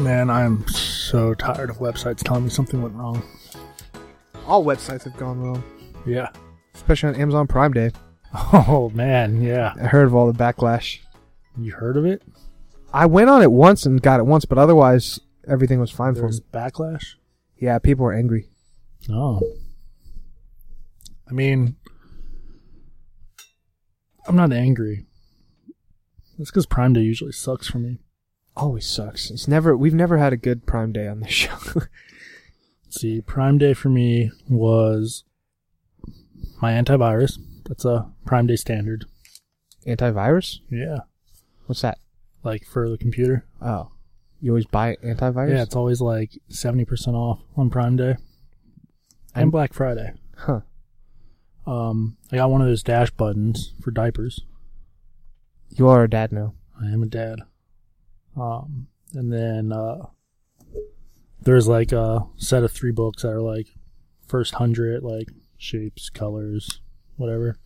Man, I'm so tired of websites telling me something went wrong. All websites have gone wrong, Yeah. especially on Amazon Prime Day. Oh man, yeah. I heard of all the backlash. You heard of it? I went on it once and got it once, but otherwise everything was fine for me. There's backlash. Yeah, people were angry. Oh. I mean, I'm not angry. That's because Prime Day usually sucks for me. Always sucks. It's never. We've never had a good Prime Day on this show. See, Prime Day for me was my antivirus. That's a Prime Day standard. Antivirus? Yeah. What's that? Like for the computer. Oh, you always buy antivirus? Yeah, it's always like 70% off on Prime Day and And- Black Friday. Huh. Um, I got one of those dash buttons for diapers. You are a dad now. I am a dad. Um, and then uh, there's like a set of three books that are like first hundred, like shapes, colors, whatever.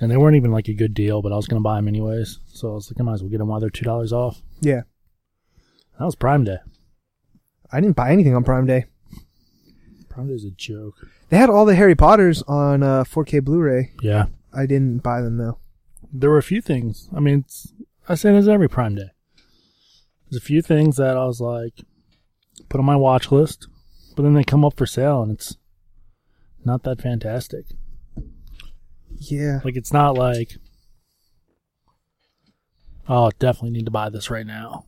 And they weren't even like a good deal, but I was gonna buy them anyways. So I was like, I might as well get them while they're two dollars off. Yeah. That was Prime Day. I didn't buy anything on Prime Day. Prime Day is a joke. They had all the Harry Potters on uh, 4K Blu-ray. Yeah, I didn't buy them though. there were a few things. I mean, it's, I say this every Prime Day. There's a few things that I was like, put on my watch list, but then they come up for sale and it's not that fantastic. Yeah. Like, it's not like, oh, definitely need to buy this right now.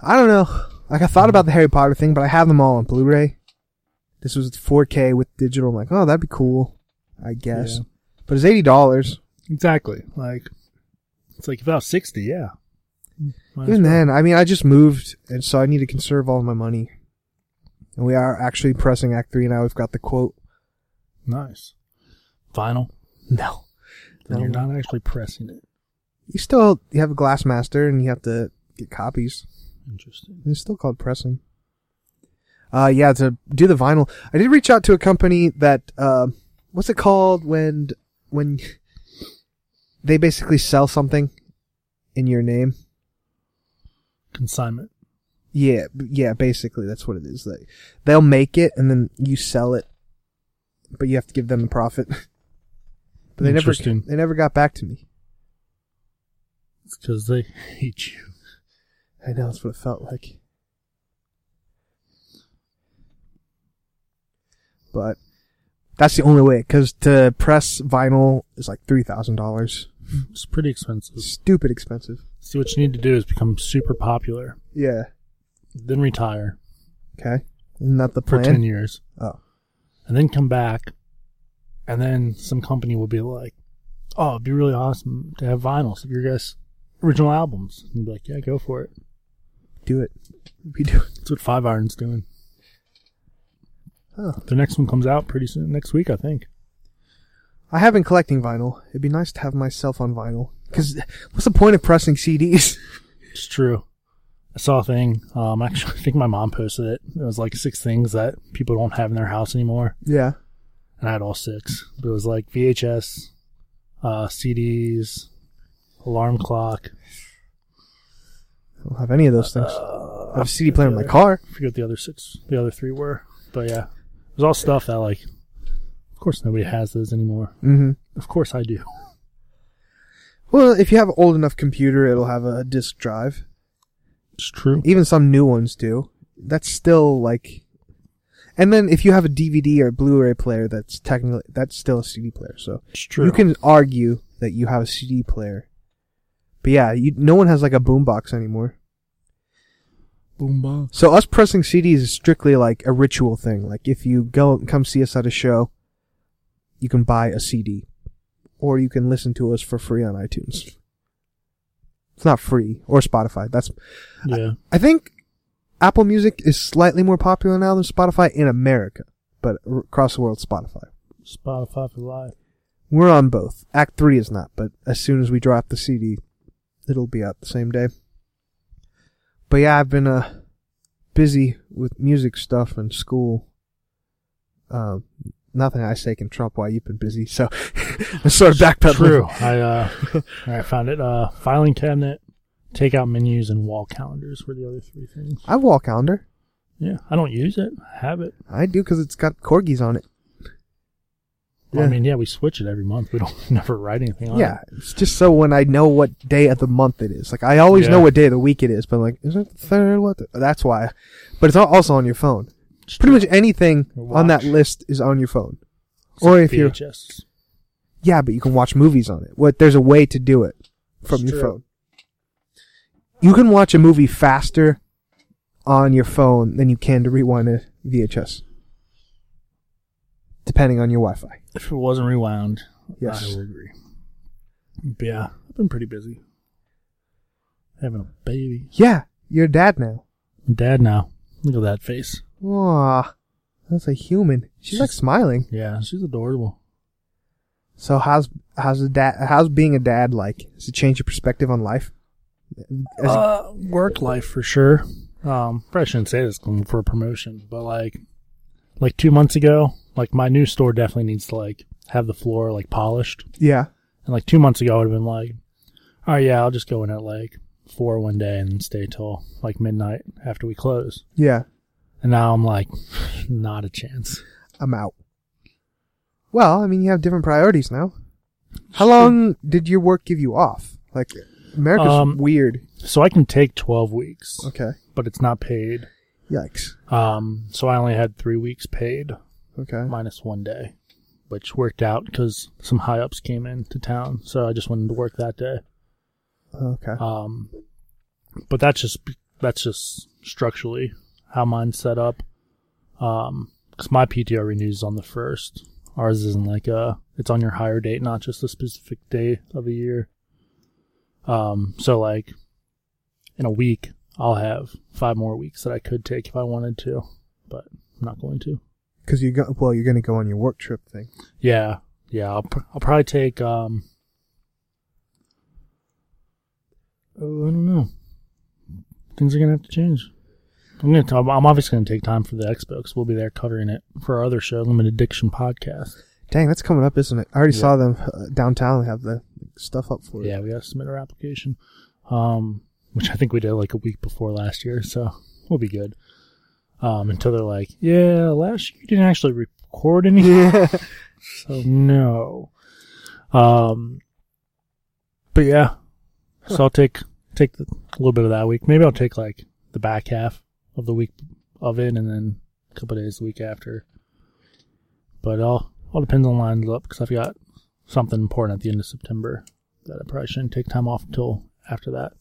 I don't know. Like I thought about the Harry Potter thing, but I have them all on Blu-ray. This was 4K with digital. I'm like, oh, that'd be cool. I guess. Yeah. But it's eighty dollars. Exactly. Like, it's like if I was 60, yeah. Might Even well. then, I mean, I just moved, and so I need to conserve all my money. And we are actually pressing Act Three now. We've got the quote. Nice. Vinyl. No, Then No. you're not actually pressing it. you still you have a glass master, and you have to get copies. Interesting. It's still called pressing. Uh, yeah, to do the vinyl, I did reach out to a company that, uh, what's it called when, when they basically sell something in your name? Consignment. Yeah, yeah, basically that's what it is. Like, they'll make it and then you sell it, but you have to give them the profit. but they never, Interesting. they never got back to me. It's because they hate you. I know that's what it felt like. But that's the only way, because to press vinyl is like three thousand dollars. It's pretty expensive. Stupid expensive. See, what you need to do is become super popular, Yeah. then retire Okay. Isn't that the for plan? 10 years, Oh. and then come back, and then some company will be like, oh, it'd be really awesome to have vinyls of your guys' original albums. And you'd be like, yeah, go for it. Do it. We do. That's what Five Iron's doing. Oh. The next one comes out pretty soon, next week, I think. I have been collecting vinyl. It'd be nice to have myself on vinyl. Because what's the point of pressing CDs? It's true. I saw a thing. Um, actually, I think my mom posted it. It was like six things that people don't have in their house anymore. yeah. and I had all six. But It was like VHS, uh, CDs, alarm clock. I don't have any of those things. Uh, I have a CD player in my other- car. I forget what the other six, the other three were, but yeah, it was all stuff that like, course nobody has those anymore. Mm-hmm. Of course I do. Well, if you have an old enough computer, it'll have a disk drive. It's true. Even some new ones do. That's still like. And then if you have a DVD or a Blu-ray player, that's technically that's still a CD player. So It's true. you can argue that you have a CD player. But yeah, you, no one has like a boombox anymore. boom So us pressing CDs is strictly like a ritual thing. Like if you go and come see us at a show, you can buy a CD, or you can listen to us for free on iTunes. It's not free or Spotify. That's Yeah. I think Apple Music is slightly more popular now than Spotify in America, but across the world, Spotify. Spotify for life. We're on both. Act three is not, but as soon as we drop the CD, it'll be out the same day. But yeah, I've been uh busy with music stuff and school. Um, nothing I say can trump why you've been busy. So I'm sort of backpedaling. True. I uh, I found it. Uh, filing cabinet, takeout menus and wall calendars were the other three things. I have wall calendar. Yeah, I don't use it. I have it. I do because it's got corgis on it. Well, I mean, yeah, we switch it every month. We don't never write anything on Yeah, it. Yeah, it's just so when I know what day of the month it is. Like I always Yeah. know what day of the week it is, but like, is it the third? What? The? That's why. But it's also on your phone. Pretty much anything on that list is on your phone. Or if you're- VHS. Yeah, but you can watch movies on it. What? There's a way to do it from It's your true. phone. You can watch a movie faster on your phone than you can to rewind a VHS, depending on your Wi-Fi. If it wasn't rewound, Yes. I will agree. But yeah, I've been pretty busy. Having a baby. Yeah, you're a dad now. Dad now. Look at that face. Aw, that's a human. She's like smiling. Yeah, she's adorable. So how's how's the dad? How's being a dad like? Does it change your perspective on life? As- Uh, work life for sure. Um, probably shouldn't say this going for a promotion, but like, like two months ago, like my new store definitely needs to like have the floor like polished. yeah, And like two months ago, I would have been like, all right, yeah, I'll just go in at like four one day and stay till like midnight after we close. yeah. And now I'm like, not a chance. I'm out. Well, I mean, you have different priorities now. How long did your work give you off? Like, America's Um, weird. So I can take 12 weeks, Okay. but it's not paid. Yikes. Um, so I only had three weeks paid Okay. minus one day, which worked out because some high ups came into town. So I just went to work that day. Okay. Um, but that's just, that's just structurally how mine's set up. Um, cause my PTO renews on the first. Ours isn't like a, it's on your hire date, not just a specific day of the year. Um, so like in a week, I'll have five more weeks that I could take if I wanted to, but I'm not going to. Because you go. Well, you're going to go on your work trip thing. Yeah, yeah. I'll pr- I'll probably take um. Oh, I don't know. Things are gonna have to change. I'm gonna. T- I'm I'm obviously gonna take time for the expo because we'll be there covering it for our other show, Limited Addiction Podcast. Dang, that's coming up, isn't it? I already Yeah. saw them uh, downtown. They have the stuff up for it. Yeah, we gotta submit our application, um, which I think we did like a week before last year, so we'll be good. Um, until they're like, yeah, last year you didn't actually record anything. Yeah. So no. Um but yeah. So I'll take take the, a little bit of that week. Maybe I'll take like the back half of the week of it and then a couple of days the week after. But it all all depends on lines up because I've got something important at the end of September that I probably shouldn't take time off until after that.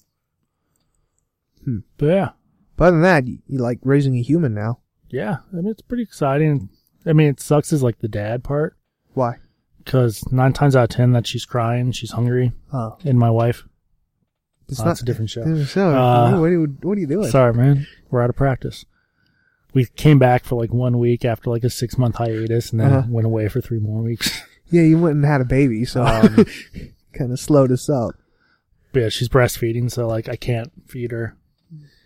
Hmm. But yeah. But other than that, you, you like raising a human now. Yeah. I mean it's pretty exciting. I mean it sucks is like the dad part. Why? because nine times out of ten that she's crying, she's hungry, Oh, and my wife. It's Oh, not. that's a different show. different show. Uh, what, are you, what are you doing? Sorry, man, we're out of practice. We came back for like one week after like a six month hiatus, and then Uh-huh. went away for three more weeks. Yeah, you went and had a baby, so Um, kind of slowed us up. but yeah, she's breastfeeding, so like I can't feed her.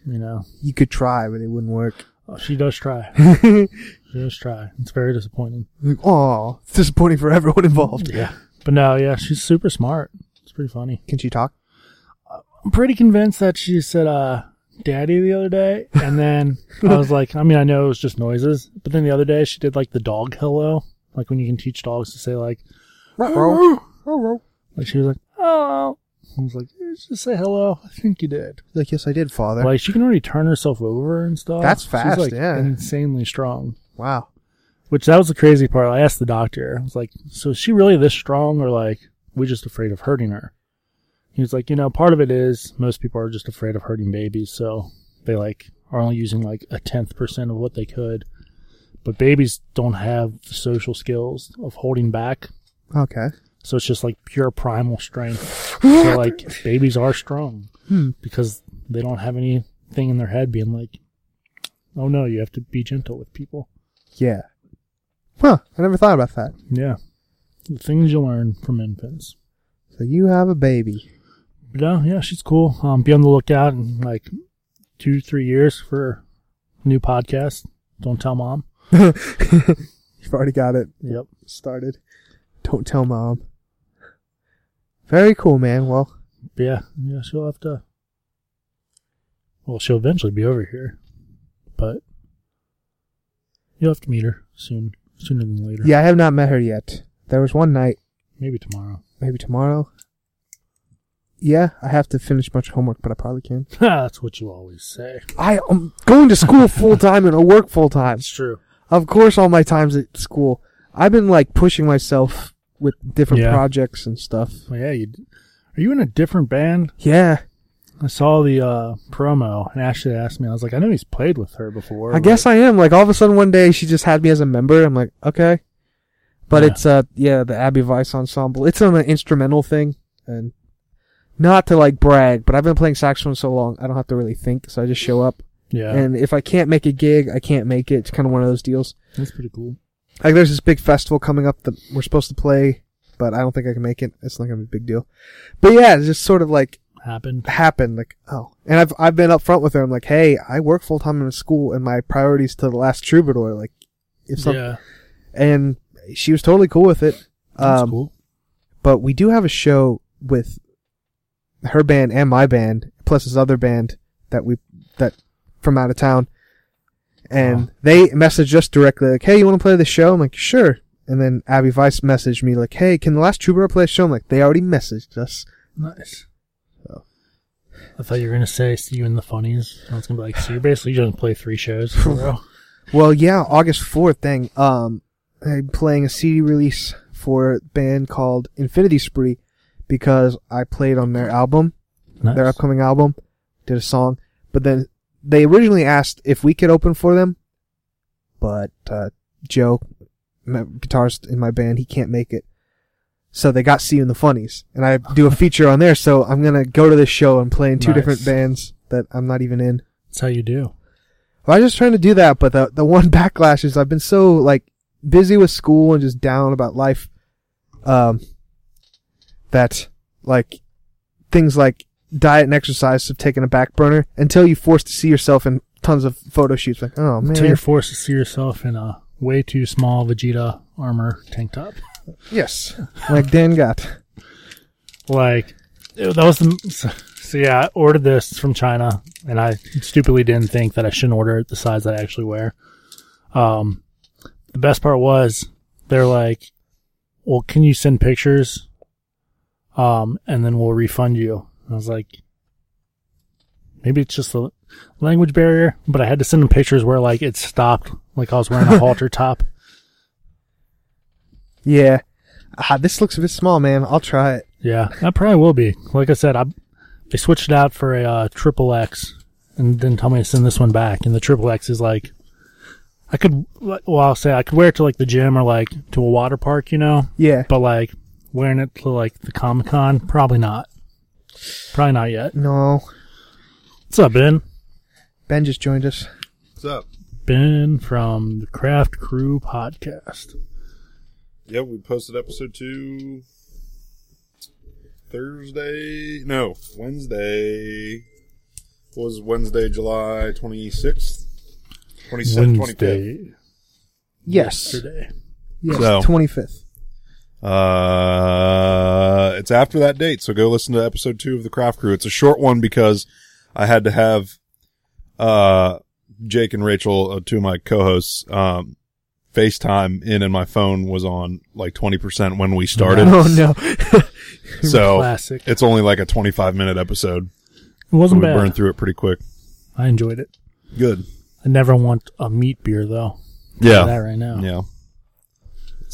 You know, You could try, but it wouldn't work. oh, she does try. she does try. It's very disappointing. Oh, it's disappointing for everyone involved. Yeah, but no, yeah, she's super smart. It's pretty funny. Can she talk? I'm pretty convinced that she said uh daddy the other day. And then I was like I mean I know it was just noises but then the other day she did like the dog hello. Like when you can teach dogs to say like like she was like oh. I was like "Eh, just say hello. I think you did. Like, yes, I did, father. like she can already turn herself over and stuff. That's She's, fast, like, yeah. insanely strong. Wow. which that was the crazy part. I asked the doctor. I was like so is she really this strong or like we just afraid of hurting her he was like, you know, part of it is most people are just afraid of hurting babies, so they like are only using like a tenth percent of what they could. But babies don't have the social skills of holding back, Okay. so it's just like pure primal strength. so like babies are strong Hmm. because they don't have anything in their head being like, oh no, you have to be gentle with people. Yeah. Huh. I never thought about that. Yeah, the things you learn from infants. So you have a baby. But no, yeah, she's cool. Um, be on the lookout in like two, three years for a new podcast. Don't tell mom. You've already got it Yep. started. Don't tell mom. Very cool, man. Well, yeah, yeah, she'll have to Well, she'll eventually be over here, but you'll have to meet her soon, sooner than later. Yeah, I have not met her yet. There was one night, maybe tomorrow. maybe tomorrow. Yeah, I have to finish much homework, but I probably can. That's what you always say. I am going to school full time and I work full time. It's true. Of course, all my times at school. I've been like pushing myself with different Yeah. projects and stuff. Well, yeah, you. Are you in a different band? Yeah, I saw the uh, promo, and Ashley asked me. I was like, I know he's played with her before. I guess I am. Like all of a sudden one day she just had me as a member. I'm like, okay. But Yeah. it's uh yeah, the Abbey Vice ensemble. It's an instrumental thing and not to like brag, but I've been playing saxophone so long I don't have to really think, so I just show up. Yeah, And if I can't make a gig, I can't make it. It's kind of one of those deals. that's pretty cool. Like there's this big festival coming up that we're supposed to play, but I don't think I can make it. It's not gonna be a big deal. But yeah, it's just sort of like Happened. happened. Like, oh, and I've I've been upfront with her. I'm like, hey, I work full time in a school, and my priorities to the last troubadour. Like, if some, yeah, and she was totally cool with it. that's Um, cool. But we do have a show with her band and my band, plus this other band that we that from out of town, and Wow. they messaged us directly like, hey, you want to play the show? I'm like, sure. And then Abby Weiss messaged me like, hey, can the last troubadour play a show? I'm like, they already messaged us. Nice. So. I thought you were gonna say see you in the funnies. I was gonna be like, so you're basically just gonna play three shows in a row. Well, yeah, August 4th thing. Um, I'm playing a CD release for a band called Infinity Spree because I played on their album, Nice. their upcoming album, did a song, but then they originally asked if we could open for them, but, uh, Joe, guitarist in my band, he can't make it. So they got See You in the Funnies, and I do a feature on there, so I'm gonna go to this show and play in two Nice. different bands that I'm not even in. That's how you do. Well, I was just trying to do that, but the the one backlash is I've been so like busy with school and just down about life, um, that like things like diet and exercise have taken a back burner until you forced to see yourself in tons of photo shoots. Like, oh man, Until you're forced to see yourself in a way too small Vegeta armor tank top. yes, like Dan got. Like that was the. So, so yeah, I ordered this from China, and I stupidly didn't think that I shouldn't order it the size that I actually wear. Um, the best part was they're like, "Well, can you send pictures? Um, and then we'll refund you." I was like, maybe it's just a language barrier, but I had to send them pictures where like it stopped, like I was wearing a halter top. Yeah, ah, this looks a bit small, man. I'll try it. Yeah, that probably will be. Like I said, I they switched it out for a uh, triple X, and didn't tell me to send this one back. And the triple X is like, I could, well, I'll say I could wear it to like the gym or like to a water park, you know. Yeah, But like wearing it to like the Comic Con, probably not. Probably not yet. no. What's up, Ben? Ben just joined us. What's up? Ben from the Craft Crew podcast. Yeah, we posted episode two Thursday. No, Wednesday. What was Wednesday, July 26th? 27th, 25th. Wednesday. Yes, Yesterday. yes, So- twenty fifth. Uh, it's after that date, so go listen to episode two of the Craft Crew. It's a short one because I had to have, uh, Jake and Rachel, uh, two of my co-hosts, um, FaceTime in and my phone was on like 20% when we started. Oh no. so Classic. It's only like a 25 minute episode. It wasn't we bad. burned through it pretty quick. I enjoyed it. Good. I never want a meat beer though. Yeah. That right now. Yeah.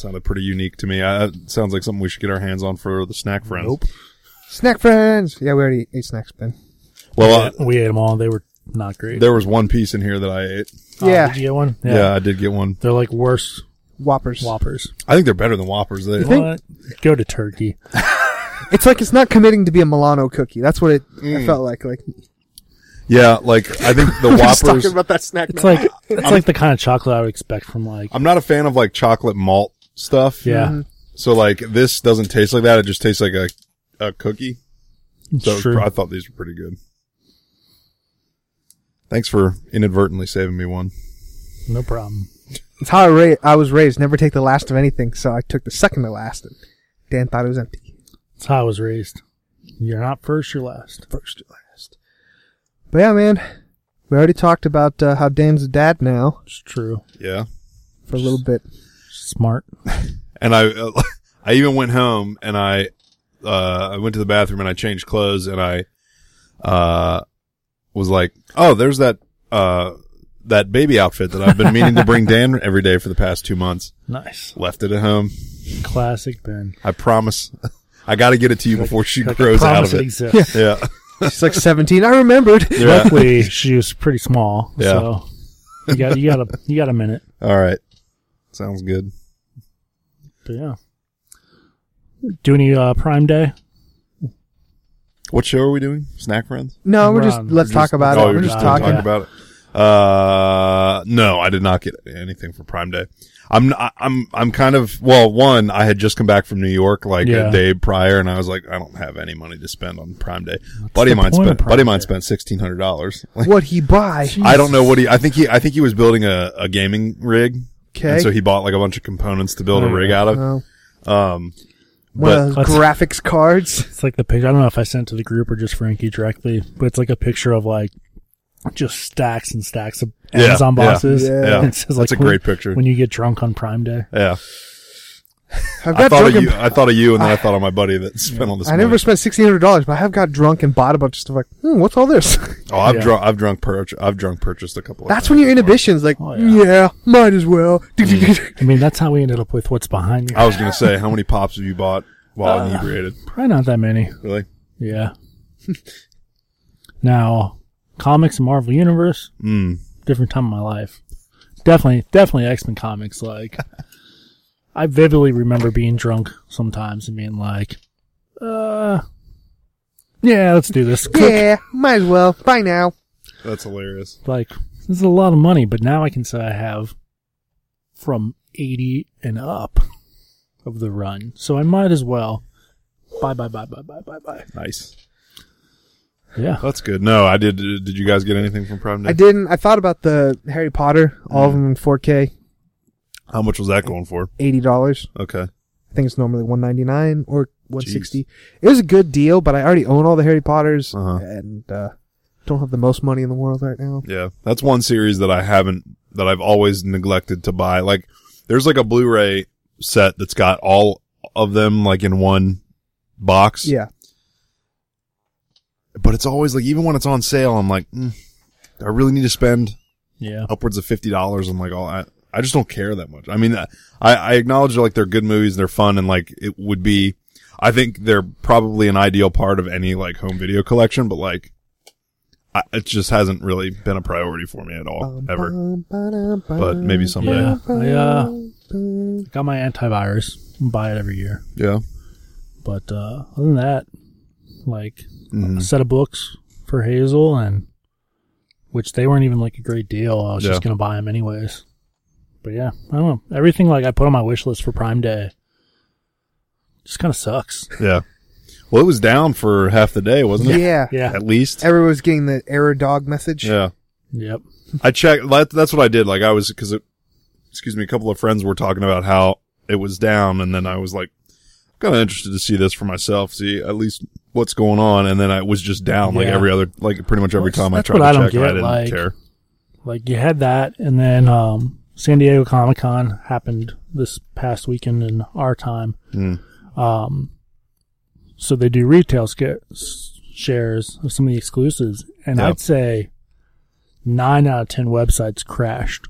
It sounded pretty unique to me. I, it sounds like something we should get our hands on for the snack friends. Nope. Snack friends. Yeah, we already ate snacks, Ben. Well, uh, we ate them all. They were not great. there was one piece in here that I ate. Oh, Yeah. did you get one? Yeah. I did get one. They're like worse Whoppers. Whoppers. I think they're better than Whoppers. They, think- What? Go to Turkey. It's like it's not committing to be a Milano cookie. That's what it I Mm. felt like. Like yeah, like I think the We're just Whoppers. talking about that snack. It's like it's like the kind of chocolate I would expect from like I'm not a fan of like chocolate malt stuff. yeah. Mhm. So like this doesn't taste like that. It just tastes like a a cookie. It's So true. I thought these were pretty good. Thanks for inadvertently saving me one. No problem. it's how I, ra- I was raised. Never take the last of anything. So I took the second to last. And Dan thought it was empty. That's how I was raised. You're not first, you're last. First to last. But yeah, man, We already talked about uh, how Dan's a dad now It's true. Yeah. for a little bit. Smart. And I, uh, I even went home and I, uh, I went to the bathroom and I changed clothes and I, uh, was like, oh, there's that, uh, that baby outfit that I've been meaning to bring Dan every day for the past two months. Nice. Left it at home. Classic Ben. I promise. I got to get it to you before she Like, grows out of it it. exists. Yeah. She's like 17. I remembered. Yeah. Luckily, she was pretty small. Yeah. So you got you got a you got a minute. All right. Sounds good. But yeah. Do any uh, Prime Day? What show are we doing? Snack Friends? No, we're We're just on- let's we're talk just- about oh, it. We're just just gonna talking. talk about it. Uh, no, I did not get anything for Prime Day. I'm, I- I'm, I'm kind of, well, one, I had just come back from New York like Yeah. a day prior and I was like, I don't have any money to spend on Prime Day. buddy of the mine point of spent, Prime buddy of mine Day? spent $1,600. Like, What he buy? I don't know what he, I think he, I think he was building a, a gaming rig. Okay. And so he bought like a bunch of components to build a rig yeah. out of. Um, one but of those Let's- graphics cards. It's like the picture. I don't know if I sent it to the group or just Frankie directly, but it's like a picture of like just stacks and stacks of Yeah, Amazon yeah, boxes. yeah. yeah, And it says, like, that's a when- great picture. When you get drunk on Prime Day. yeah. I've I thought drunk. of and- you, I thought of you and then I thought of my buddy that spent all this I money. never spent sixteen hundred dollars, but I have got drunk and bought a bunch of stuff. Like, hmm, what's all this? Oh, I've Yeah. drunk. I've drunk. Pur- I've drunk purchased a couple. of That's when your inhibitions like, Oh, yeah. yeah. might as well. I mean, that's how we ended up with what's behind you. I was gonna say, how many pops have you bought while Uh, inebriated? Probably not that many. Really? Yeah. now, comics and Marvel Universe, Mm. different time of my life. Definitely, definitely X Men comics. Like, I vividly remember being drunk sometimes and being like, uh, yeah, let's do this. Click. yeah, might as well. Bye now. That's hilarious. Like, this is a lot of money, but now I can say I have from 80 and up of the run. So I might as well. Bye, bye, bye, bye, bye, bye, bye. Nice. Yeah. That's good. No, I did. Did you guys get anything from Prime Day? I didn't. I thought about the Harry Potter, all of them in 4K, How much was that going for? eighty dollars. Okay. I think it's normally one ninety nine or one sixty. It was a good deal, but I already own all the Harry Potters Uh-huh. and uh, don't have the most money in the world right now. Yeah, that's one series that I haven't that I've always neglected to buy. Like, there's like a Blu-ray set that's got all of them like in one box. Yeah, But it's always like, even when it's on sale, I'm like, mm, I really need to spend Yeah. upwards of fifty dollars. I'm like, all I, I just don't care that much. I mean, I, I acknowledge like they're good movies, they're fun, and like it would be. I think they're probably an ideal part of any like home video collection, but like, I, it just hasn't really been a priority for me at all ever. But maybe someday. Yeah. I, uh, got my antivirus. Buy it every year. Yeah. But, uh, other than that, like, Mhm. a set of books for Hazel and, which they weren't even like a great deal. I was Yeah. just going to buy them anyways. But yeah, I don't know. Everything like I put on my wish list for Prime Day just kind of sucks. Yeah. Well, it was down for half the day, wasn't it? yeah. Yeah. At least. Everyone was getting the error dog message. Yeah. Yep. I checked. That's what I did. Like I was, cause it, excuse me, a couple of friends were talking about how it was down and then I was like, kind of interested to see this for myself, see at least what's going on. And then I was just down like Yeah. every other, like pretty much every Well, time I tried what I to check. and I didn't like- care. Like you had that, and then um, San Diego Comic Con happened this past weekend in our time. Mm. Um, so they do retail sca- shares of some of the exclusives, and Yep. I'd say nine out of ten websites crashed.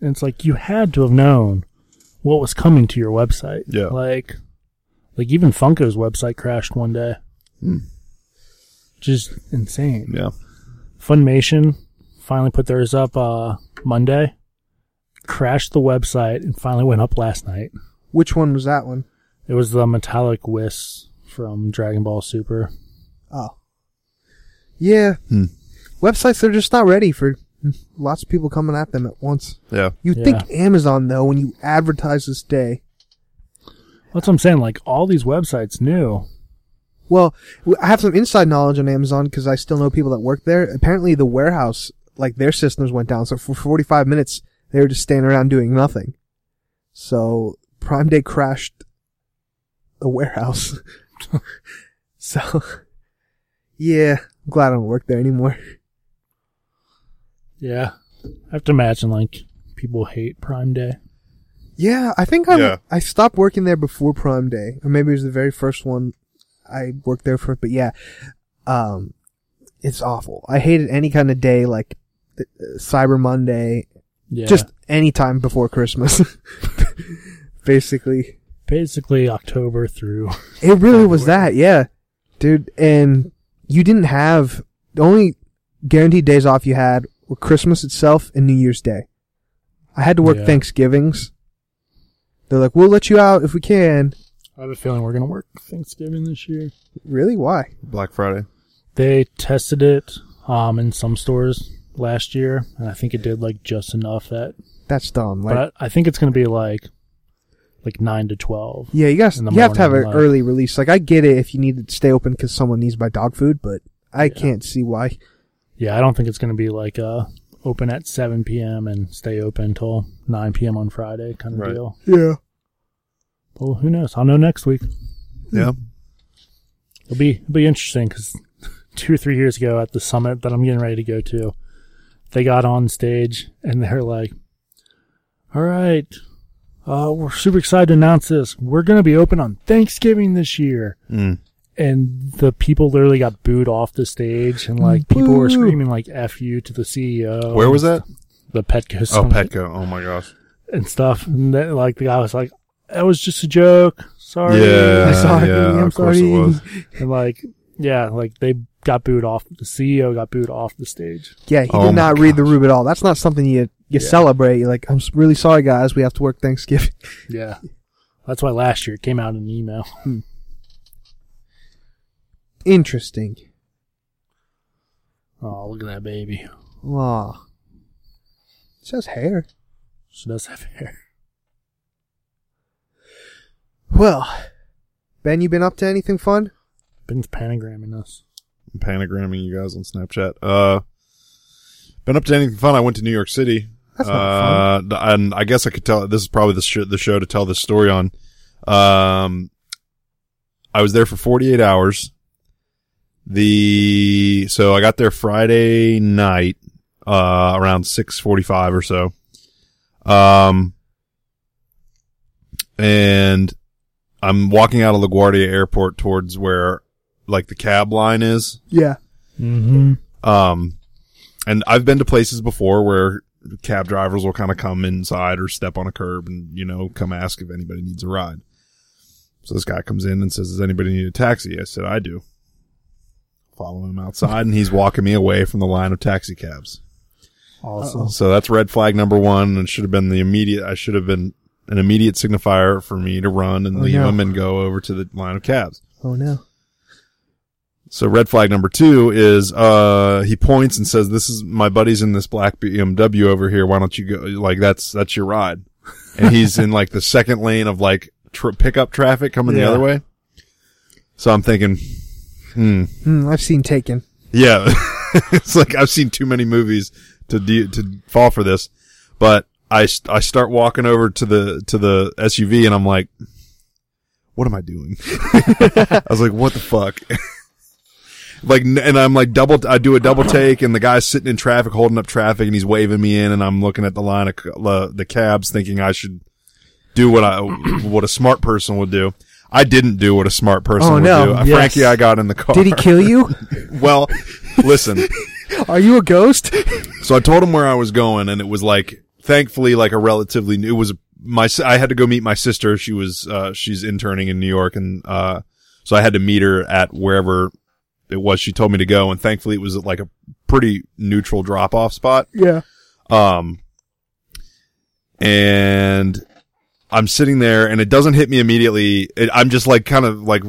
And it's like you had to have known what was coming to your website. Yeah. Like, like even Funko's website crashed one day. Hmm. Just insane. Yeah. Funimation finally put theirs up uh, Monday. Crashed the website and finally went up last night. Which one was that one? It was the metallic Whis from Dragon Ball Super. Oh. Yeah. Hmm. Websites they're just not ready for lots of people coming at them at once. Yeah. You'd Yeah. think Amazon though, when you advertise this day. That's what I'm saying. Like all these websites new. Well, I have some inside knowledge on Amazon because I still know people that work there. Apparently, the warehouse, like their systems went down. So for 45 minutes, they were just standing around doing nothing. So Prime Day crashed the warehouse. so, yeah, I'm glad I don't work there anymore. Yeah. I have to imagine like people hate Prime Day. Yeah, I think I Yeah. I stopped working there before Prime Day, or maybe it was the very first one I worked there for. But yeah, um, it's awful. I hated any kind of day like uh, Cyber Monday, Yeah. just any time before Christmas. Basically, basically October through. it really was that. Yeah, dude, and you didn't have the only guaranteed days off you had were Christmas itself and New Year's Day. I had to work Yeah. Thanksgivings. They're like, we'll let you out if we can. I have a feeling we're gonna work Thanksgiving this year. Really? Why? Black Friday. They tested it um in some stores last year, and I think it did like just enough that. That's dumb. Like, but I, I think it's gonna be like like nine to twelve. yeah, you guys, in the you have to have an like- early release. Like, I get it if you need to stay open because someone needs to buy dog food, but I can't see why. Yeah, I don't think it's gonna be like uh open at seven p.m. and stay open till nine p.m. on Friday kind of Right. deal. Yeah. Well, who knows? I'll know next week. Yeah. It'll be it'll be interesting because two or three years ago at the summit that I'm getting ready to go to, they got on stage and they're like, "All right, uh, we're super excited to announce this. We're going to be open on Thanksgiving this year." Mm. And the people literally got booed off the stage, and like people were screaming like "f you" to the CEO. Where was that? The Petco. Oh, Petco. Oh my gosh. and stuff. And then, like the guy was like, "That was just a joke. Sorry." Yeah, I'm sorry. yeah, I'm of course sorry. it was. And like, yeah, like they got booed off. The CEO got booed off the stage. Yeah, he Oh did my not read the room at all. That's not something you you Yeah. celebrate. You're like, I'm really sorry, guys. We have to work Thanksgiving. Yeah. That's why last year it came out in an email. Hmm. Interesting. Oh, look at that baby. Aw. She has hair. She does have hair. Well, Ben, you been up to anything fun? Ben's panagramming us. I'm panagramming you guys on Snapchat. Uh, been up to anything fun? I went to New York City. That's not fun. uh, And I guess I could tell, this is probably the, sh- the show to tell this story on. Um, I was there for 48 hours. The, so I got there Friday night, uh, around 645 or so. Um, and I'm walking out of LaGuardia airport towards where like the cab line is. Yeah. Mm-hmm. Um, and I've been to places before where cab drivers will kind of come inside or step on a curb and, you know, come ask if anybody needs a ride. So this guy comes in and says, does anybody need a taxi? I said, I do. Follow him outside and he's walking me away from the line of taxi cabs. Awesome. So that's red flag number one and should have been the immediate, I should have been an immediate signifier for me to run and Oh, leave no. him and go over to the line of cabs. Oh no. So red flag number two is, uh, he points and says, this is my buddy's in this black BMW over here. Why don't you go? Like that's, that's your ride. And he's in like the second lane of like tr- pickup traffic coming the other way. So I'm thinking, hmm, Hmm, I've seen Taken. yeah, it's like I've seen too many movies to de- to fall for this, but I, I start walking over to the, to the SUV and I'm like, what am I doing? I was like, what the fuck? Like, and I'm like double, I do a double take and the guy's sitting in traffic, holding up traffic and he's waving me in and I'm looking at the line of uh, the cabs thinking I should do what I, what a smart person would do. I didn't do what a smart person Oh, would no. do. Yes. Frankie, I got in the car. Did he kill you? well, listen, Are you a ghost? so I told him where I was going and it was like, thankfully, like a relatively new, it was my, I had to go meet my sister. She was, uh, she's interning in New York and, uh, so I had to meet her at wherever it was she told me to go. And thankfully it was like a pretty neutral drop off spot. yeah. Um, and I'm sitting there and it doesn't hit me immediately. It, I'm just like kind of like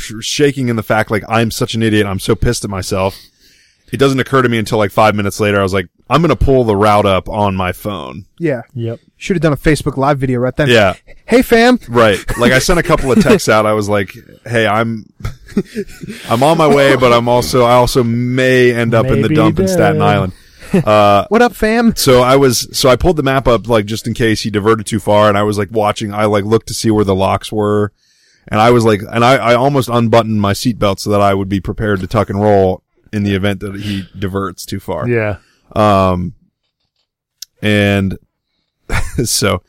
shaking in the fact like I'm such an idiot. I'm so pissed at myself. It doesn't occur to me until like five minutes later. I was like, I'm going to pull the route up on my phone. Yeah. Yep. Should have done a Facebook Live video right then. Yeah. Hey, fam. Right. Like I sent a couple of texts out. I was like, Hey, I'm, I'm on my way, but I'm also, I also may end up in the Maybe dump in. Staten Island. Uh, What up, fam? So I was, so I pulled the map up, like, just in case he diverted too far, and I was like watching, I like looked to see where the locks were, and I was like, and I, I almost unbuttoned my seatbelt so that I would be prepared to tuck and roll in the event that he diverts too far. Yeah. Um, and so,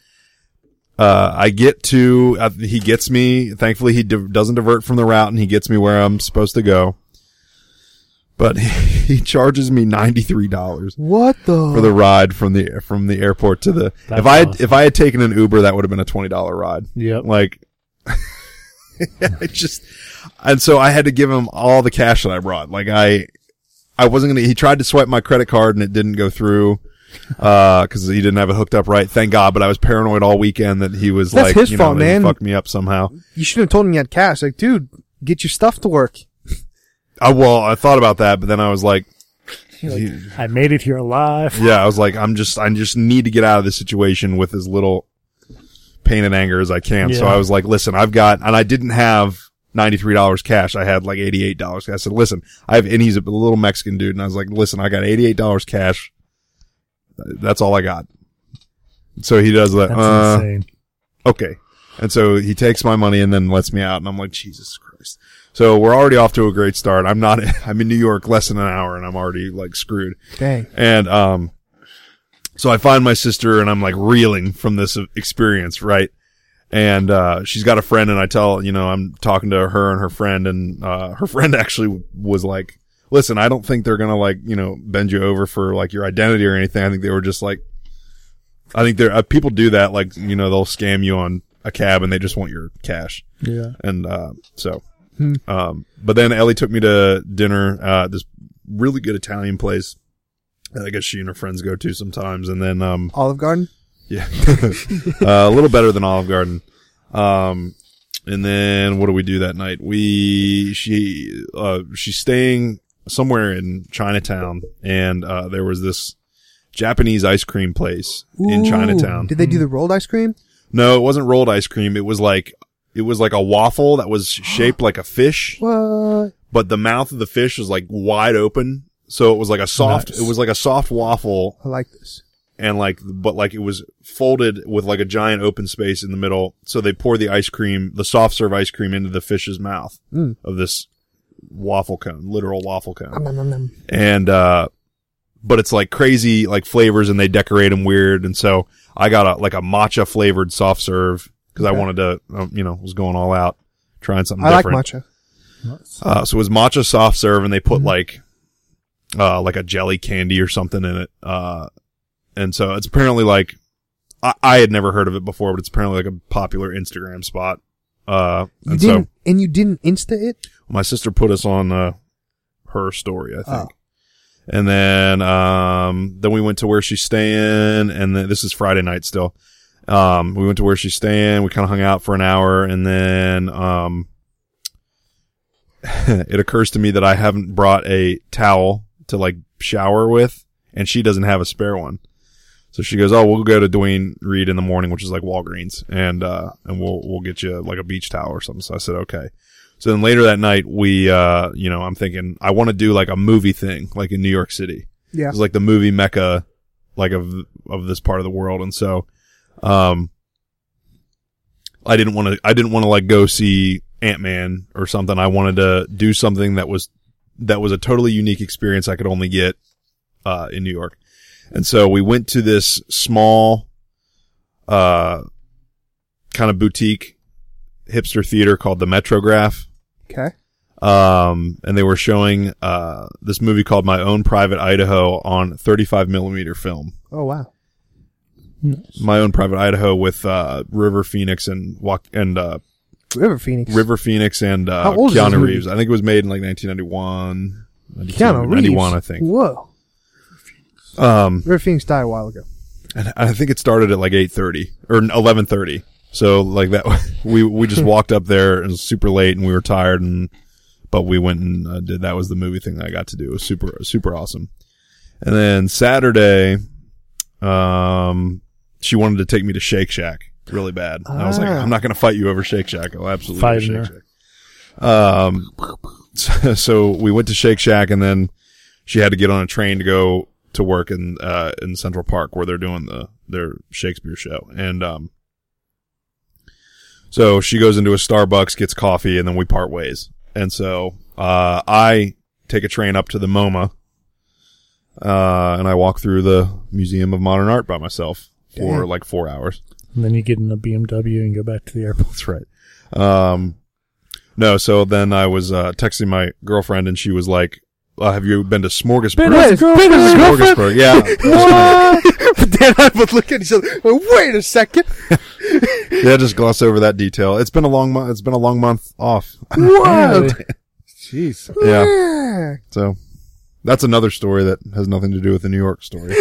uh, I get to, uh, he gets me, thankfully he di- doesn't divert from the route and he gets me where I'm supposed to go. But he charges me $93 What the? for the ride from the, from the airport to the, That's if I had, awesome. if I had taken an Uber, that would have been a $20 ride. Yep. Like, I just, and so I had to give him all the cash that I brought. Like I, I wasn't gonna, he tried to swipe my credit card and it didn't go through, uh, cause he didn't have it hooked up right. Thank God, but I was paranoid all weekend that he was That's like, his you know, fault, that he man. fucked me up somehow. you should have told him you had cash. Like, dude, get your stuff to work. I, well, I thought about that, but then I was like, You're like, I made it here alive. yeah, I was like, I'm just, I just need to get out of this situation with as little pain and anger as I can. So I was like, listen, I've got, and I didn't have $93 cash. I had like $88. I said, listen, I have, and he's a little Mexican dude. And I was like, listen, I got $88 cash. That's all I got. So he does that. That's uh, insane. okay. And so he takes my money and then lets me out. And I'm like, Jesus Christ. So we're already off to a great start. I'm not, I'm in New York less than an hour and I'm already like screwed. Dang. And, um, so I find my sister and I'm like reeling from this experience, right? And, uh, she's got a friend and I tell, you know, I'm talking to her and her friend and, uh, her friend actually was like, listen, I don't think they're going to like, you know, bend you over for like your identity or anything. I think they were just like, I think there, uh, people do that. Like, you know, they'll scam you on a cab and they just want your cash. Yeah. And, uh, so, Hmm. um, but then Ellie took me to dinner, uh, this really good Italian place. that I guess she and her friends go to sometimes. And then, um, Olive Garden. Yeah, uh, a little better than Olive Garden. Um, and then what do we do that night? We, she, uh, she's staying somewhere in Chinatown and, uh, there was this Japanese ice cream place in Chinatown. Did they do the rolled ice cream? No, it wasn't rolled ice cream. It was like, it was like a waffle that was shaped like a fish, What? but the mouth of the fish was like wide open. So it was like a soft, Nice. it was like a soft waffle I like this. And like, but like it was folded with like a giant open space in the middle. So they pour the ice cream, the soft serve ice cream into the fish's mouth Mm. of this waffle cone, literal waffle cone. Nom, nom, nom. And, uh, but it's like crazy, like flavors and they decorate them weird. And so I got a, like a matcha flavored soft serve because I wanted to, um, you know, was going all out trying something I like different. matcha. Uh, so it was matcha soft serve and they put Mhm. like, uh, like a jelly candy or something in it. Uh, and so it's apparently like, I, I had never heard of it before, but it's apparently like a popular Instagram spot. Uh, You and didn't, so and you didn't insta it. my sister put us on, uh, her story, I think. Oh. And then, um, then we went to where she's staying and then this is Friday night still. Um, we went to where she's staying. We kind of hung out for an hour and then, um, it occurs to me that I haven't brought a towel to like shower with and she doesn't have a spare one. So she goes, "Oh, we'll go to Duane Reade in the morning, which is like Walgreens, and uh, and we'll we'll get you like a beach towel or something." So I said, "Okay." So then later that night, we, uh, you know, I'm thinking I want to do like a movie thing, like in New York City. Yeah. It's like the movie mecca, like of of this part of the world, and so, um, I didn't want to. I didn't want to like go see Ant Man or something. I wanted to do something that was that was a totally unique experience I could only get uh, in New York. And so we went to this small, uh, kind of boutique hipster theater called the Metrograph. Okay. Um, and they were showing, uh, this movie called My Own Private Idaho on 35 millimeter film. Oh wow. Nice. My Own Private Idaho with, uh, River Phoenix and walk, and, uh, River Phoenix. River Phoenix and, uh, How old is this Keanu? Reeves. I think it was made in like 1991. 92, Keanu Reeves. 91, I think. Whoa. Um, River Phoenix died a while ago. And I think it started at like 8:30 or 11:30. So like that, we, we just walked up there and it was super late and we were tired and, but we went and uh, did, that was the movie thing that I got to do. It was super, super awesome. And then Saturday, um, she wanted to take me to Shake Shack really bad. And I was like, Ah. I'm not going to fight you over Shake Shack. I'll absolutely go to Fighting Shake Shack. Um, so, so we went to Shake Shack and then she had to get on a train to go to work in, uh, in Central Park where they're doing the, their Shakespeare show. And, um, so she goes into a Starbucks, gets coffee, and then we part ways. And so, uh, I take a train up to the MoMA, Uh, and I walk through the Museum of Modern Art by myself for Dang. like four hours. And then you get in a BMW and go back to the airport. That's right. Um, no, so then I was uh, texting my girlfriend, and she was like, uh, "Have you been to Smorgasburg?" Been as a been as? Smorgasburg, yeah. but Dan and I both look at each other. Wait a second. yeah, just gloss over that detail. It's been a long month. It's been a long month off. What? Jeez. yeah. So that's another story that has nothing to do with the New York story.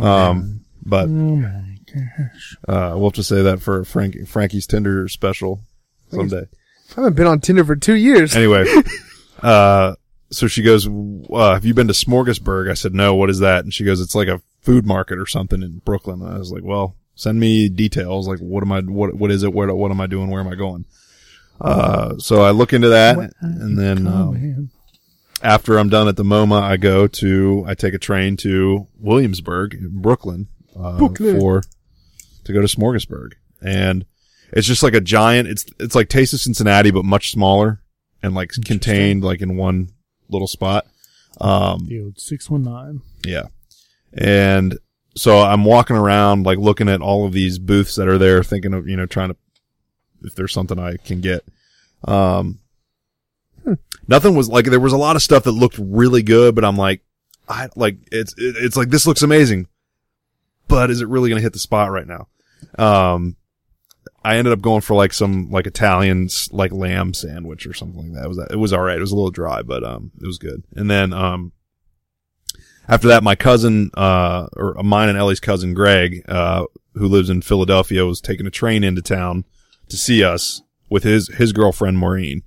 um, but Oh my gosh. uh, we'll have to say that for Frank Frankie's Tinder special someday. I haven't been on Tinder for two years. Anyway, uh, so she goes, uh, "Have you been to Smorgasburg?" I said, "No. What is that?" And she goes, "It's like a food market or something in Brooklyn." And I was like, "Well, send me details. Like, what am I? What what is it? Where what am I doing? Where am I going?" Uh, so I look into that, and then um, after I'm done at the MoMA, I go to I take a train to Williamsburg, Brooklyn, uh, Brooklyn. for to go to Smorgasburg, and it's just like a giant. It's it's like Taste of Cincinnati, but much smaller and like contained like in one little spot. Um, Field 619. yeah, and so I'm walking around like looking at all of these booths that are there, thinking of you know trying to if there's something I can get. Um, nothing was like there was a lot of stuff that looked really good, but I'm like, I like it's it's like this looks amazing, but is it really gonna hit the spot right now? Um, I ended up going for like some like Italian like lamb sandwich or something like that. It was it was all right. It was a little dry, but um, it was good. And then um, after that, my cousin uh, or mine and Ellie's cousin Greg, uh, who lives in Philadelphia, was taking a train into town to see us with his his girlfriend Maureen,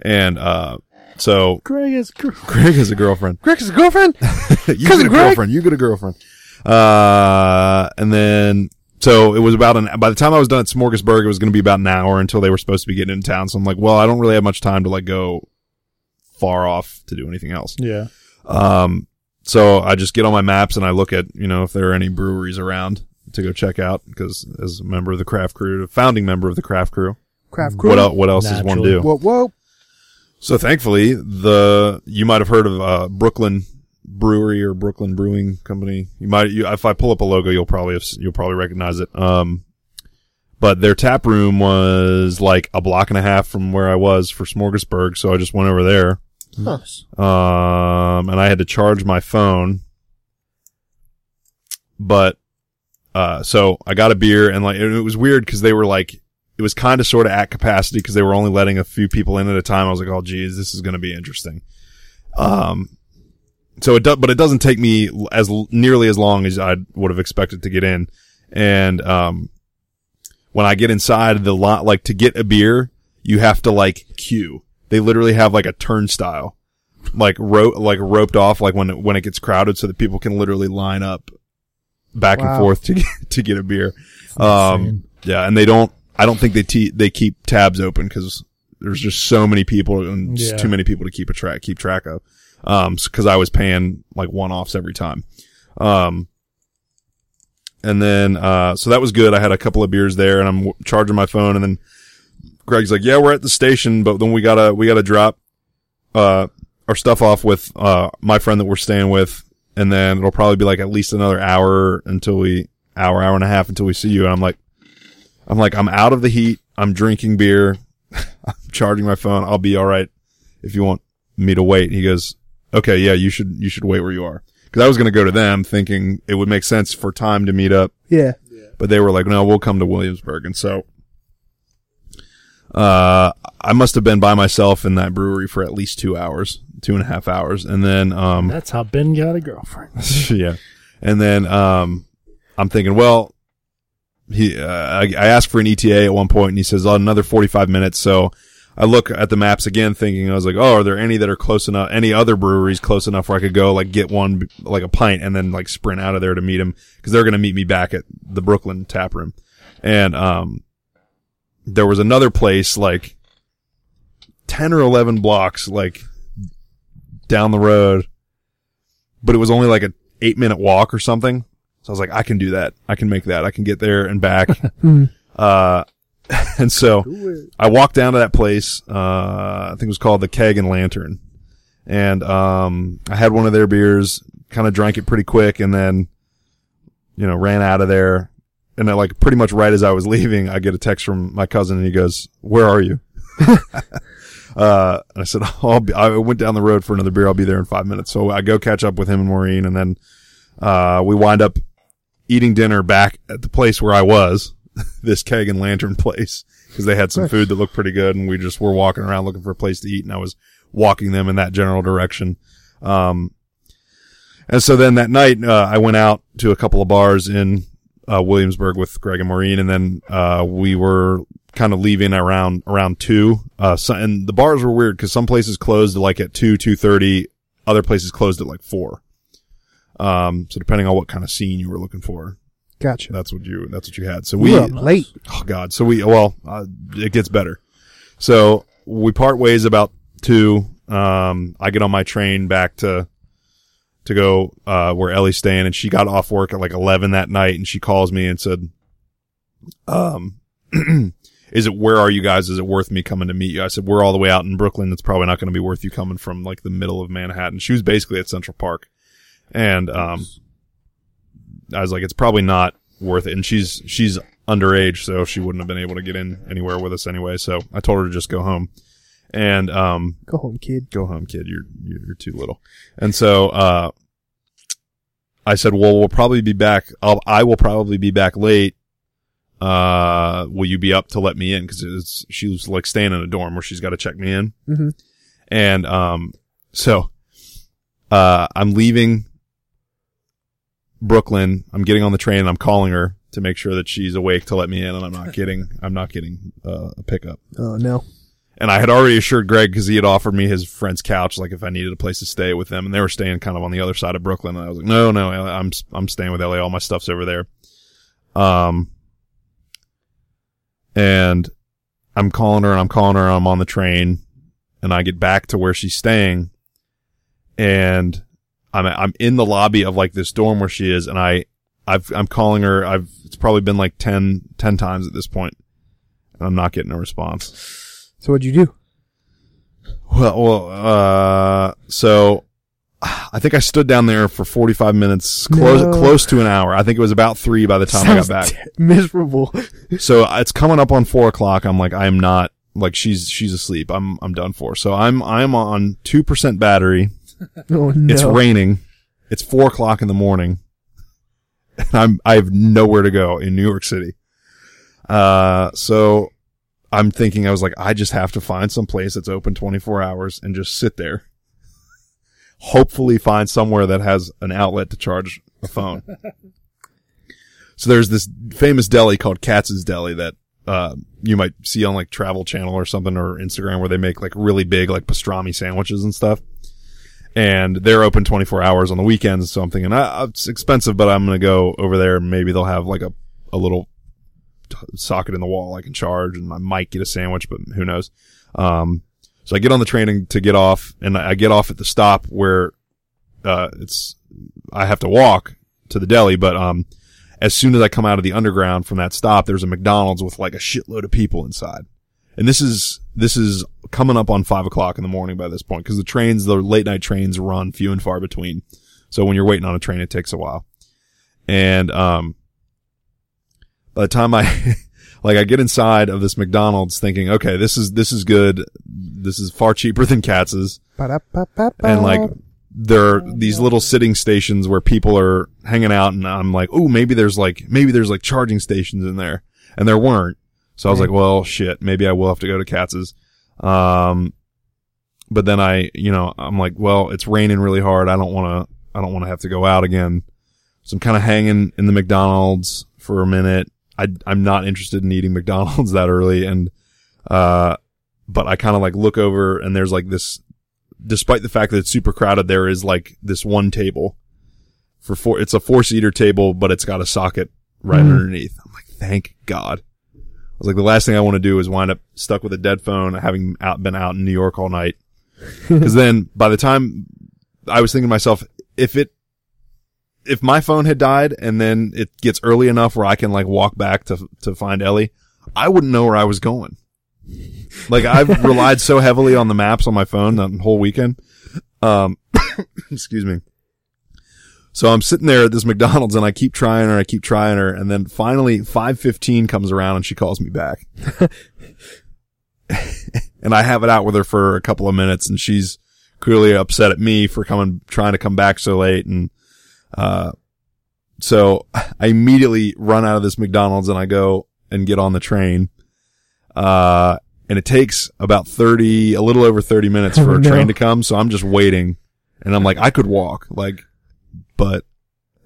and uh, so Greg is gr- Greg has a girlfriend. Greg's girlfriend? you Cousin get a Greg? girlfriend. You get a girlfriend. Uh, and then so it was about an. By the time I was done at Smorgasburg, it was going to be about an hour until they were supposed to be getting into town. So I'm like, well, I don't really have much time to like go far off to do anything else. Yeah. Um, so I just get on my maps and I look at you know if there are any breweries around to go check out because as a member of the craft crew, a founding member of the craft crew, Craft crew. what else? What else does one do? Whoa, whoa. So thankfully, the you might have heard of uh, Brooklyn Brewery or Brooklyn Brewing Company. You might, you, if I pull up a logo, you'll probably have, you'll probably recognize it. Um, but their tap room was like a block and a half from where I was for Smorgasburg, so I just went over there. Nice. Um, and I had to charge my phone, but uh, so I got a beer and like it was weird because they were like it was kind of sort of at capacity because they were only letting a few people in at a time. I was like, oh geez, this is going to be interesting. Um, so it does, but it doesn't take me as nearly as long as I would have expected to get in. And, um, when I get inside the lot, like to get a beer, you have to like queue. They literally have like a turnstile, like rope, like roped off, like when it, when it gets crowded so that people can literally line up back and forth to get, to get a beer. Um, yeah, and they don't. I don't think they te- they keep tabs open because there's just so many people and just Yeah. too many people to keep a track keep track of. Um, because I was paying like one offs every time. Um, and then uh, so that was good. I had a couple of beers there, and I'm w- charging my phone, and then Greg's like, "Yeah, we're at the station, but then we gotta we gotta drop uh our stuff off with uh my friend that we're staying with, and then it'll probably be like at least another hour until we hour hour and a half until we see you." And I'm like. I'm like, I'm out of the heat. I'm drinking beer. I'm charging my phone. I'll be all right if you want me to wait. He goes, okay, yeah, you should, you should wait where you are. Cause I was going to go to them thinking it would make sense for time to meet up, Yeah. but they were like, no, we'll come to Williamsburg. And so, uh, I must have been by myself in that brewery for at least two hours, two and a half hours. And then, um, That's how Ben got a girlfriend. yeah. And then, um, I'm thinking, well, he, uh, I, I asked for an ETA at one point and he says, oh, another 45 minutes. So I look at the maps again thinking, I was like, oh, are there any that are close enough, any other breweries close enough where I could go, like, get one, like a pint and then, like, sprint out of there to meet him? Cause they're going to meet me back at the Brooklyn tap room. And, um, there was another place, like, 10 or 11 blocks, like, down the road, but it was only like a eight minute walk or something. So I was like, I can do that. I can make that. I can get there and back. uh, and so I walked down to that place. Uh, I think it was called the Keg and Lantern. And, um, I had one of their beers, kind of drank it pretty quick and then, you know, ran out of there. And then like pretty much right as I was leaving, I get a text from my cousin and he goes, where are you? uh, and I said, I'll be, I went down the road for another beer. I'll be there in five minutes. So I go catch up with him and Maureen and then, uh, we wind up eating dinner back at the place where I was, this keg and lantern place, because they had some food that looked pretty good and we just were walking around looking for a place to eat and I was walking them in that general direction. Um, and so then that night, uh, I went out to a couple of bars in, uh, Williamsburg with Greg and Maureen and then, uh, we were kind of leaving around, around two. Uh, so, and the bars were weird because some places closed like at two, two thirty, other places closed at like four. Um, so depending on what kind of scene you were looking for, Gotcha. that's what you, that's what you had. So We we, were late. oh god. So we, well, uh, it gets better. So we part ways about two. Um, I get on my train back to, to go, uh, where Ellie's staying and she got off work at like 11 that night and she calls me and said, um, is it, where are you guys? Is it worth me coming to meet you? I said, we're all the way out in Brooklyn. It's probably not going to be worth you coming from like the middle of Manhattan. She was basically at Central Park. And, um, I was like, it's probably not worth it. And she's, she's underage, so she wouldn't have been able to get in anywhere with us anyway. So I told her to just go home and, um, Go home, kid. go home, kid. You're, you're too little. And so, uh, I said, well, we'll probably be back. I'll, I will probably be back late. Uh, will you be up to let me in? Cause it's, she was like staying in a dorm where she's got to check me in. hmm And, um, so, uh, I'm leaving Brooklyn. I'm getting on the train and I'm calling her to make sure that she's awake to let me in and I'm not getting, I'm not getting, uh, a pickup. Oh no. And I had already assured Greg because he had offered me his friend's couch, like if I needed a place to stay with them, and they were staying kind of on the other side of Brooklyn. And I was like, no, no, I'm I'm staying with Ellie. All my stuff's over there. Um, and I'm calling her and I'm calling her. And I'm on the train, and I get back to where she's staying, and I'm I'm in the lobby of like this dorm where she is, and I I've I'm calling her. I've it's probably been like 10, 10 times at this point, and I'm not getting a response. So what'd you do? Well, well, uh, so I think I stood down there for 45 minutes, close, No. close to an hour. I think it was about three by the time I got back. Sounds miserable. So it's coming up on four o'clock. I'm like, I am not, like, she's, she's asleep. I'm, I'm done for. So I'm, I'm on 2% battery. oh no. It's raining. It's four o'clock in the morning. And I'm, I have nowhere to go in New York City. Uh, so I'm thinking, I was like, I just have to find some place that's open 24 hours and just sit there. Hopefully find somewhere that has an outlet to charge a phone. so there's this famous deli called Katz's Deli that, uh, you might see on like Travel Channel or something or Instagram where they make like really big like pastrami sandwiches and stuff and they're open 24 hours on the weekends. So I'm thinking, ah, it's expensive, but I'm going to go over there. and Maybe they'll have like a, a little t- socket in the wall I can charge and I might get a sandwich, but who knows? Um, so I get on the train to get off and I get off at the stop where, uh, it's, I have to walk to the deli, but, um, as soon as I come out of the underground from that stop, there's a McDonald's with like a shitload of people inside. And this is, this is coming up on five o'clock in the morning by this point because the trains, the late night trains run few and far between. So when you're waiting on a train, it takes a while. And, um, by the time I, like I get inside of this McDonald's thinking, okay, this is, this is good. This is far cheaper than Katz's Ba-da-ba-ba-ba. and like there are these little sitting stations where people are hanging out and I'm like, oh, maybe there's like, maybe there's like charging stations in there and there weren't. So I was like, well, shit, maybe I will have to go to Katz's. Um, but then I, you know, I'm like, well, it's raining really hard. I don't want to, I don't want to have to go out again. So I'm kind of hanging in the McDonald's for a minute. I, I'm not interested in eating McDonald's that early. And, uh, but I kind of like look over and there's like this, despite the fact that it's super crowded, there is like this one table for four, it's a four seater table, but it's got a socket right Mhm. underneath. I'm like, thank God. I was like, the last thing I want to do is wind up stuck with a dead phone, having out, been out in New York all night. Cause then by the time I was thinking to myself, if it, if my phone had died and then it gets early enough where I can like walk back to, to find Ellie, I wouldn't know where I was going. Like I've relied so heavily on the maps on my phone that whole weekend. Um, excuse me. So I'm sitting there at this McDonald's and I keep trying her, I keep trying her, and then finally 5:15 comes around and she calls me back. and I have it out with her for a couple of minutes and she's clearly upset at me for coming trying to come back so late and uh so I immediately run out of this McDonald's and I go and get on the train. Uh and it takes about 30 a little over 30 minutes for Oh, a no. train to come so I'm just waiting and I'm like I could walk like but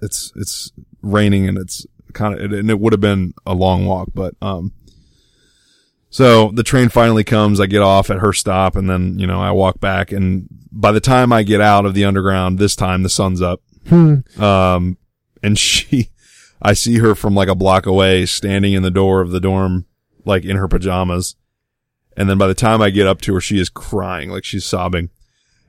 it's it's raining and it's kind of and it would have been a long walk but um so the train finally comes. I get off at her stop and then you know i walk back and by the time i get out of the underground this time the sun's up. Hmm. um and she i see her from like a block away standing in the door of the dorm like in her pajamas. And then by the time i get up to her she is crying like she's sobbing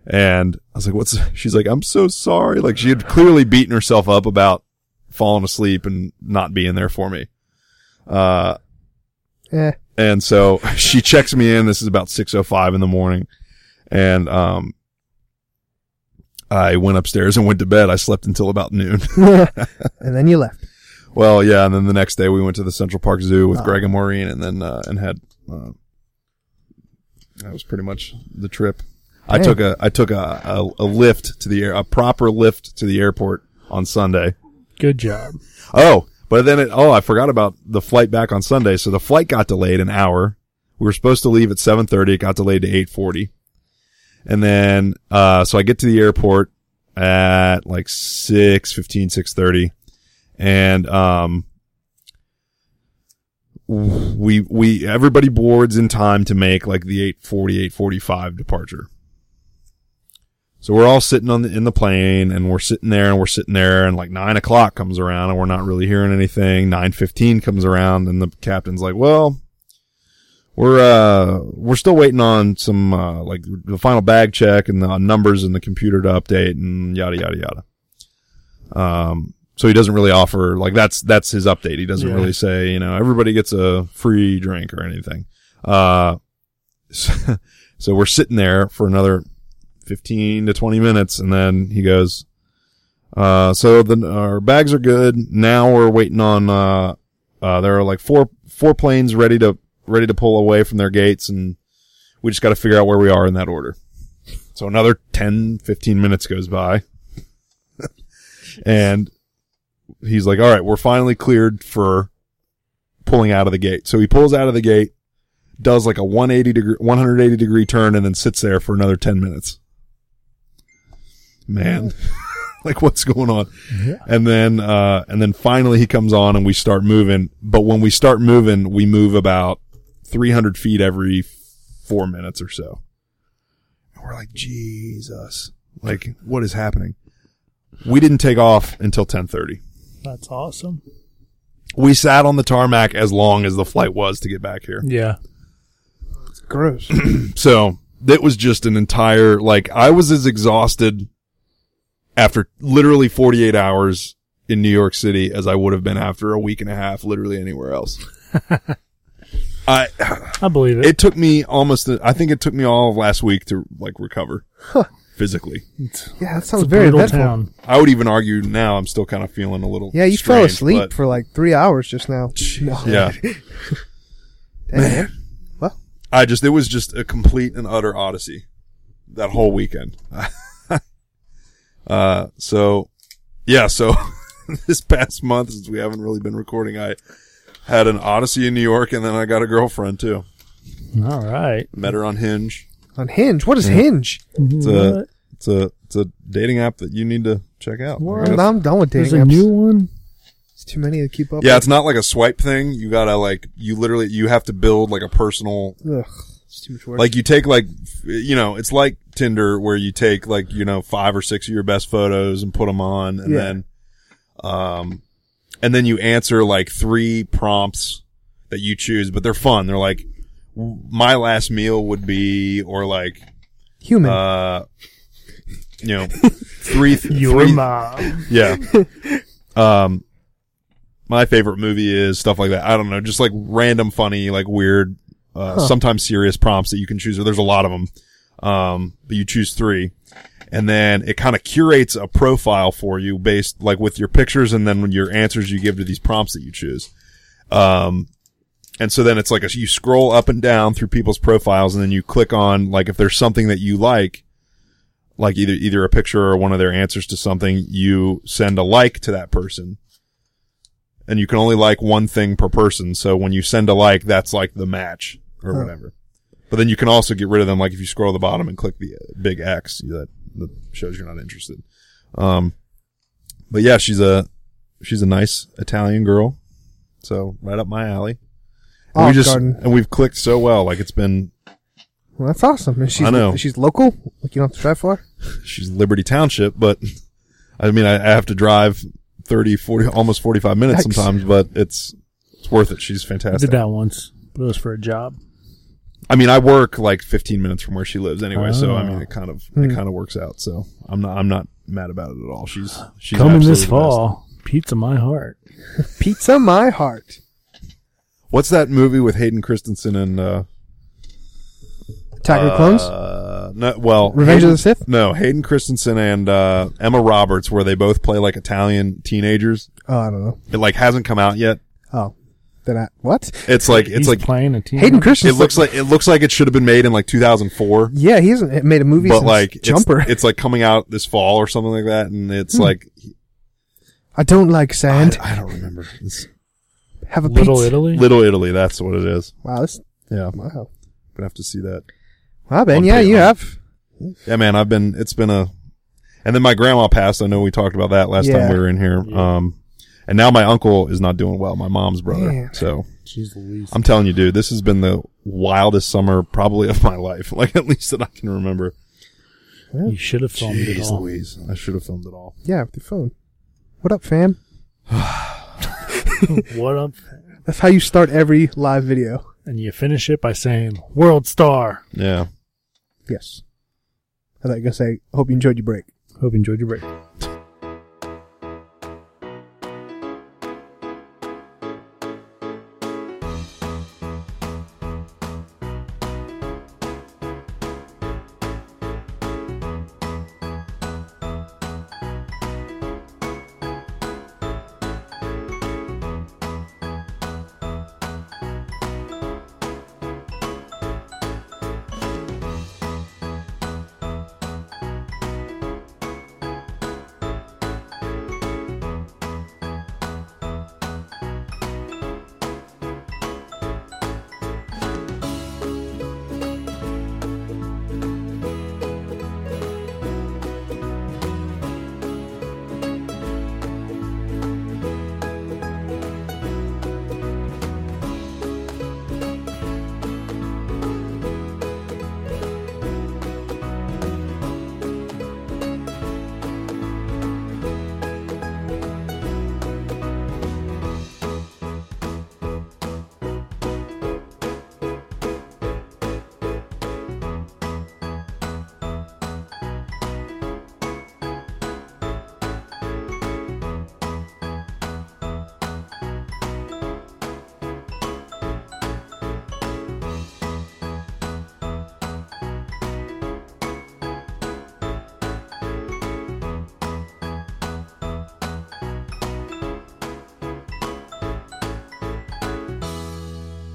and I was like, what's, she's like, I'm so sorry. Like she had clearly beaten herself up about falling asleep and not being there for me. Uh, Eh. and so she checks me in. This is about 6.05 in the morning. And, um, I went upstairs and went to bed. I slept until about noon. and then you left. well, yeah. And then the next day we went to the Central Park Zoo with Oh. Greg and Maureen and then, uh, and had, uh, that was pretty much the trip. I took a, I took a, a, a Lyft to the air, a proper Lyft to the airport on Sunday. Good job. Oh, but then it, oh, I forgot about the flight back on Sunday. So the flight got delayed an hour. We were supposed to leave at 7.30. It got delayed to 8.40. And then, uh, so I get to the airport at like 6.15, 6.30. And, um, we, we, everybody boards in time to make like the 8.40, 8.45 departure. So we're all sitting on the, in the plane and we're sitting there and we're sitting there and like nine o'clock comes around and we're not really hearing anything. Nine fifteen comes around and the captain's like, well, we're, uh, we're still waiting on some, uh, like the final bag check and the numbers in the computer to update and yada, yada, yada. Um, so he doesn't really offer, like that's, that's his update. He doesn't Yeah. really say, you know, everybody gets a free drink or anything. Uh, so, so we're sitting there for another 15 to 20 minutes and then he goes uh so the our bags are good. Now we're waiting on uh uh there are like four four planes ready to ready to pull away from their gates and we just got to figure out where we are in that order. So another 10 15 minutes goes by. And he's like all right we're finally cleared for pulling out of the gate. So he pulls out of the gate does like a 180 degree 180 degree turn and then sits there for another 10 minutes man like what's going on Yeah. and then uh and then finally he comes on and we start moving but when we start moving we move about 300 feet every four minutes or so and we're like jesus like what is happening we didn't take off until 1030 That's awesome. we sat on the tarmac as long as the flight was to get back here Yeah. It's gross. So it was just an entire, like, I was as exhausted after literally 48 hours in New York City as I would have been after a week and a half, literally anywhere else. I, I believe it. it took me almost, I think it took me all of last week to like recover physically. Yeah, that it's sounds a very brutal eventful. town. I would even argue now I'm still kind of feeling a little. Yeah, you fell asleep but- for like three hours just now. Yeah. Dang, man. I just, it was just a complete and utter odyssey that whole weekend. uh, so yeah, so this past month, since we haven't really been recording, I had an odyssey in New York and then I got a girlfriend too. All right. Met her on Hinge. On Hinge. What is Hinge? It's a, it's a, it's a dating app that you need to check out. I What? guess. I'm done with dating There's dating a new one. It's too many to keep up. Yeah, it's not like a swipe thing. You gotta like, you literally, you have to build like a personal. Ugh, it's too work. Like you take like, you know, it's like Tinder where you take like, you know, five or six of your best photos and put them on and Yeah. then, um, and then you answer like three prompts that you choose, but they're fun. They're like, my last meal would be, or like, human. uh, you know, three, th- Your three- mom. yeah. Um, my favorite movie is stuff like that. I don't know, just like random, funny, like weird, uh, Huh. sometimes serious prompts that you can choose. Or there's a lot of them. Um, but you choose three, and then it kind of curates a profile for you based like with your pictures and then your answers you give to these prompts that you choose. Um, and so then it's like a, you scroll up and down through people's profiles and then you click on like if there's something that you like, like either, either a picture or one of their answers to something, you send a like to that person. And you can only like one thing per person. So when you send a like, that's like the match or Huh. whatever. But then you can also get rid of them. Like if you scroll to the bottom and click the uh, big X, that, that shows you're not interested. Um, but yeah, she's a, she's a nice Italian girl. So right up my alley. And we just Garden. and we've clicked so well. Like it's been, Well, that's awesome. And she's, I know. She's local. Like you don't have to drive far. she's Liberty Township, but I mean, I, I have to drive 30, 40, almost 45 minutes Yikes. sometimes, but it's, it's worth it. She's fantastic. I fantastic. did that once, but it was for a job. I mean, I work like 15 minutes from where she lives anyway, so I Oh. mean, it kind of, Hmm. it kind of works out. So I'm not, I'm not mad about it at all. She's, she's Coming this absolutely the best. fall, pizza my heart. Pizza, my heart. What's that movie with Hayden Christensen and, uh, Attack of the Clones. Uh, no, well, Revenge of the Sith. No, Hayden Christensen and uh, Emma Roberts, where they both play like Italian teenagers. Oh, I don't know. It like hasn't come out yet. Oh, then I what? It's like it's He's like playing a team. Hayden Christensen. it looks like it looks like it should have been made in like 2004, Yeah, he hasn't made a movie but since like it's, Jumper. it's like coming out this fall or something like that, and it's Hmm. like I don't like I, sand. I don't remember. It's Have a Little pizza. Italy. Little Italy, that's what it is. Wow, this, Yeah, wow. gonna have to see that. Wow, Ben, On yeah, you Patreon. have. Yeah, man, I've been. It's been a. And then my grandma passed. I know we talked about that last Yeah. time we were in here. Yeah. Um, and now my uncle is not doing well. My mom's brother. Man. So Jeez Louise. I'm telling you, dude, this has been the wildest summer probably of my life. Like at least that I can remember. you should have filmed it Jeez all. Louise, I should have filmed it all. Yeah, with your phone. What up, fam? what up? That's how you start every live video. And you finish it by saying "World Star." Yeah. Yes. I thought you were gonna say, hope you enjoyed your break. Hope you enjoyed your break.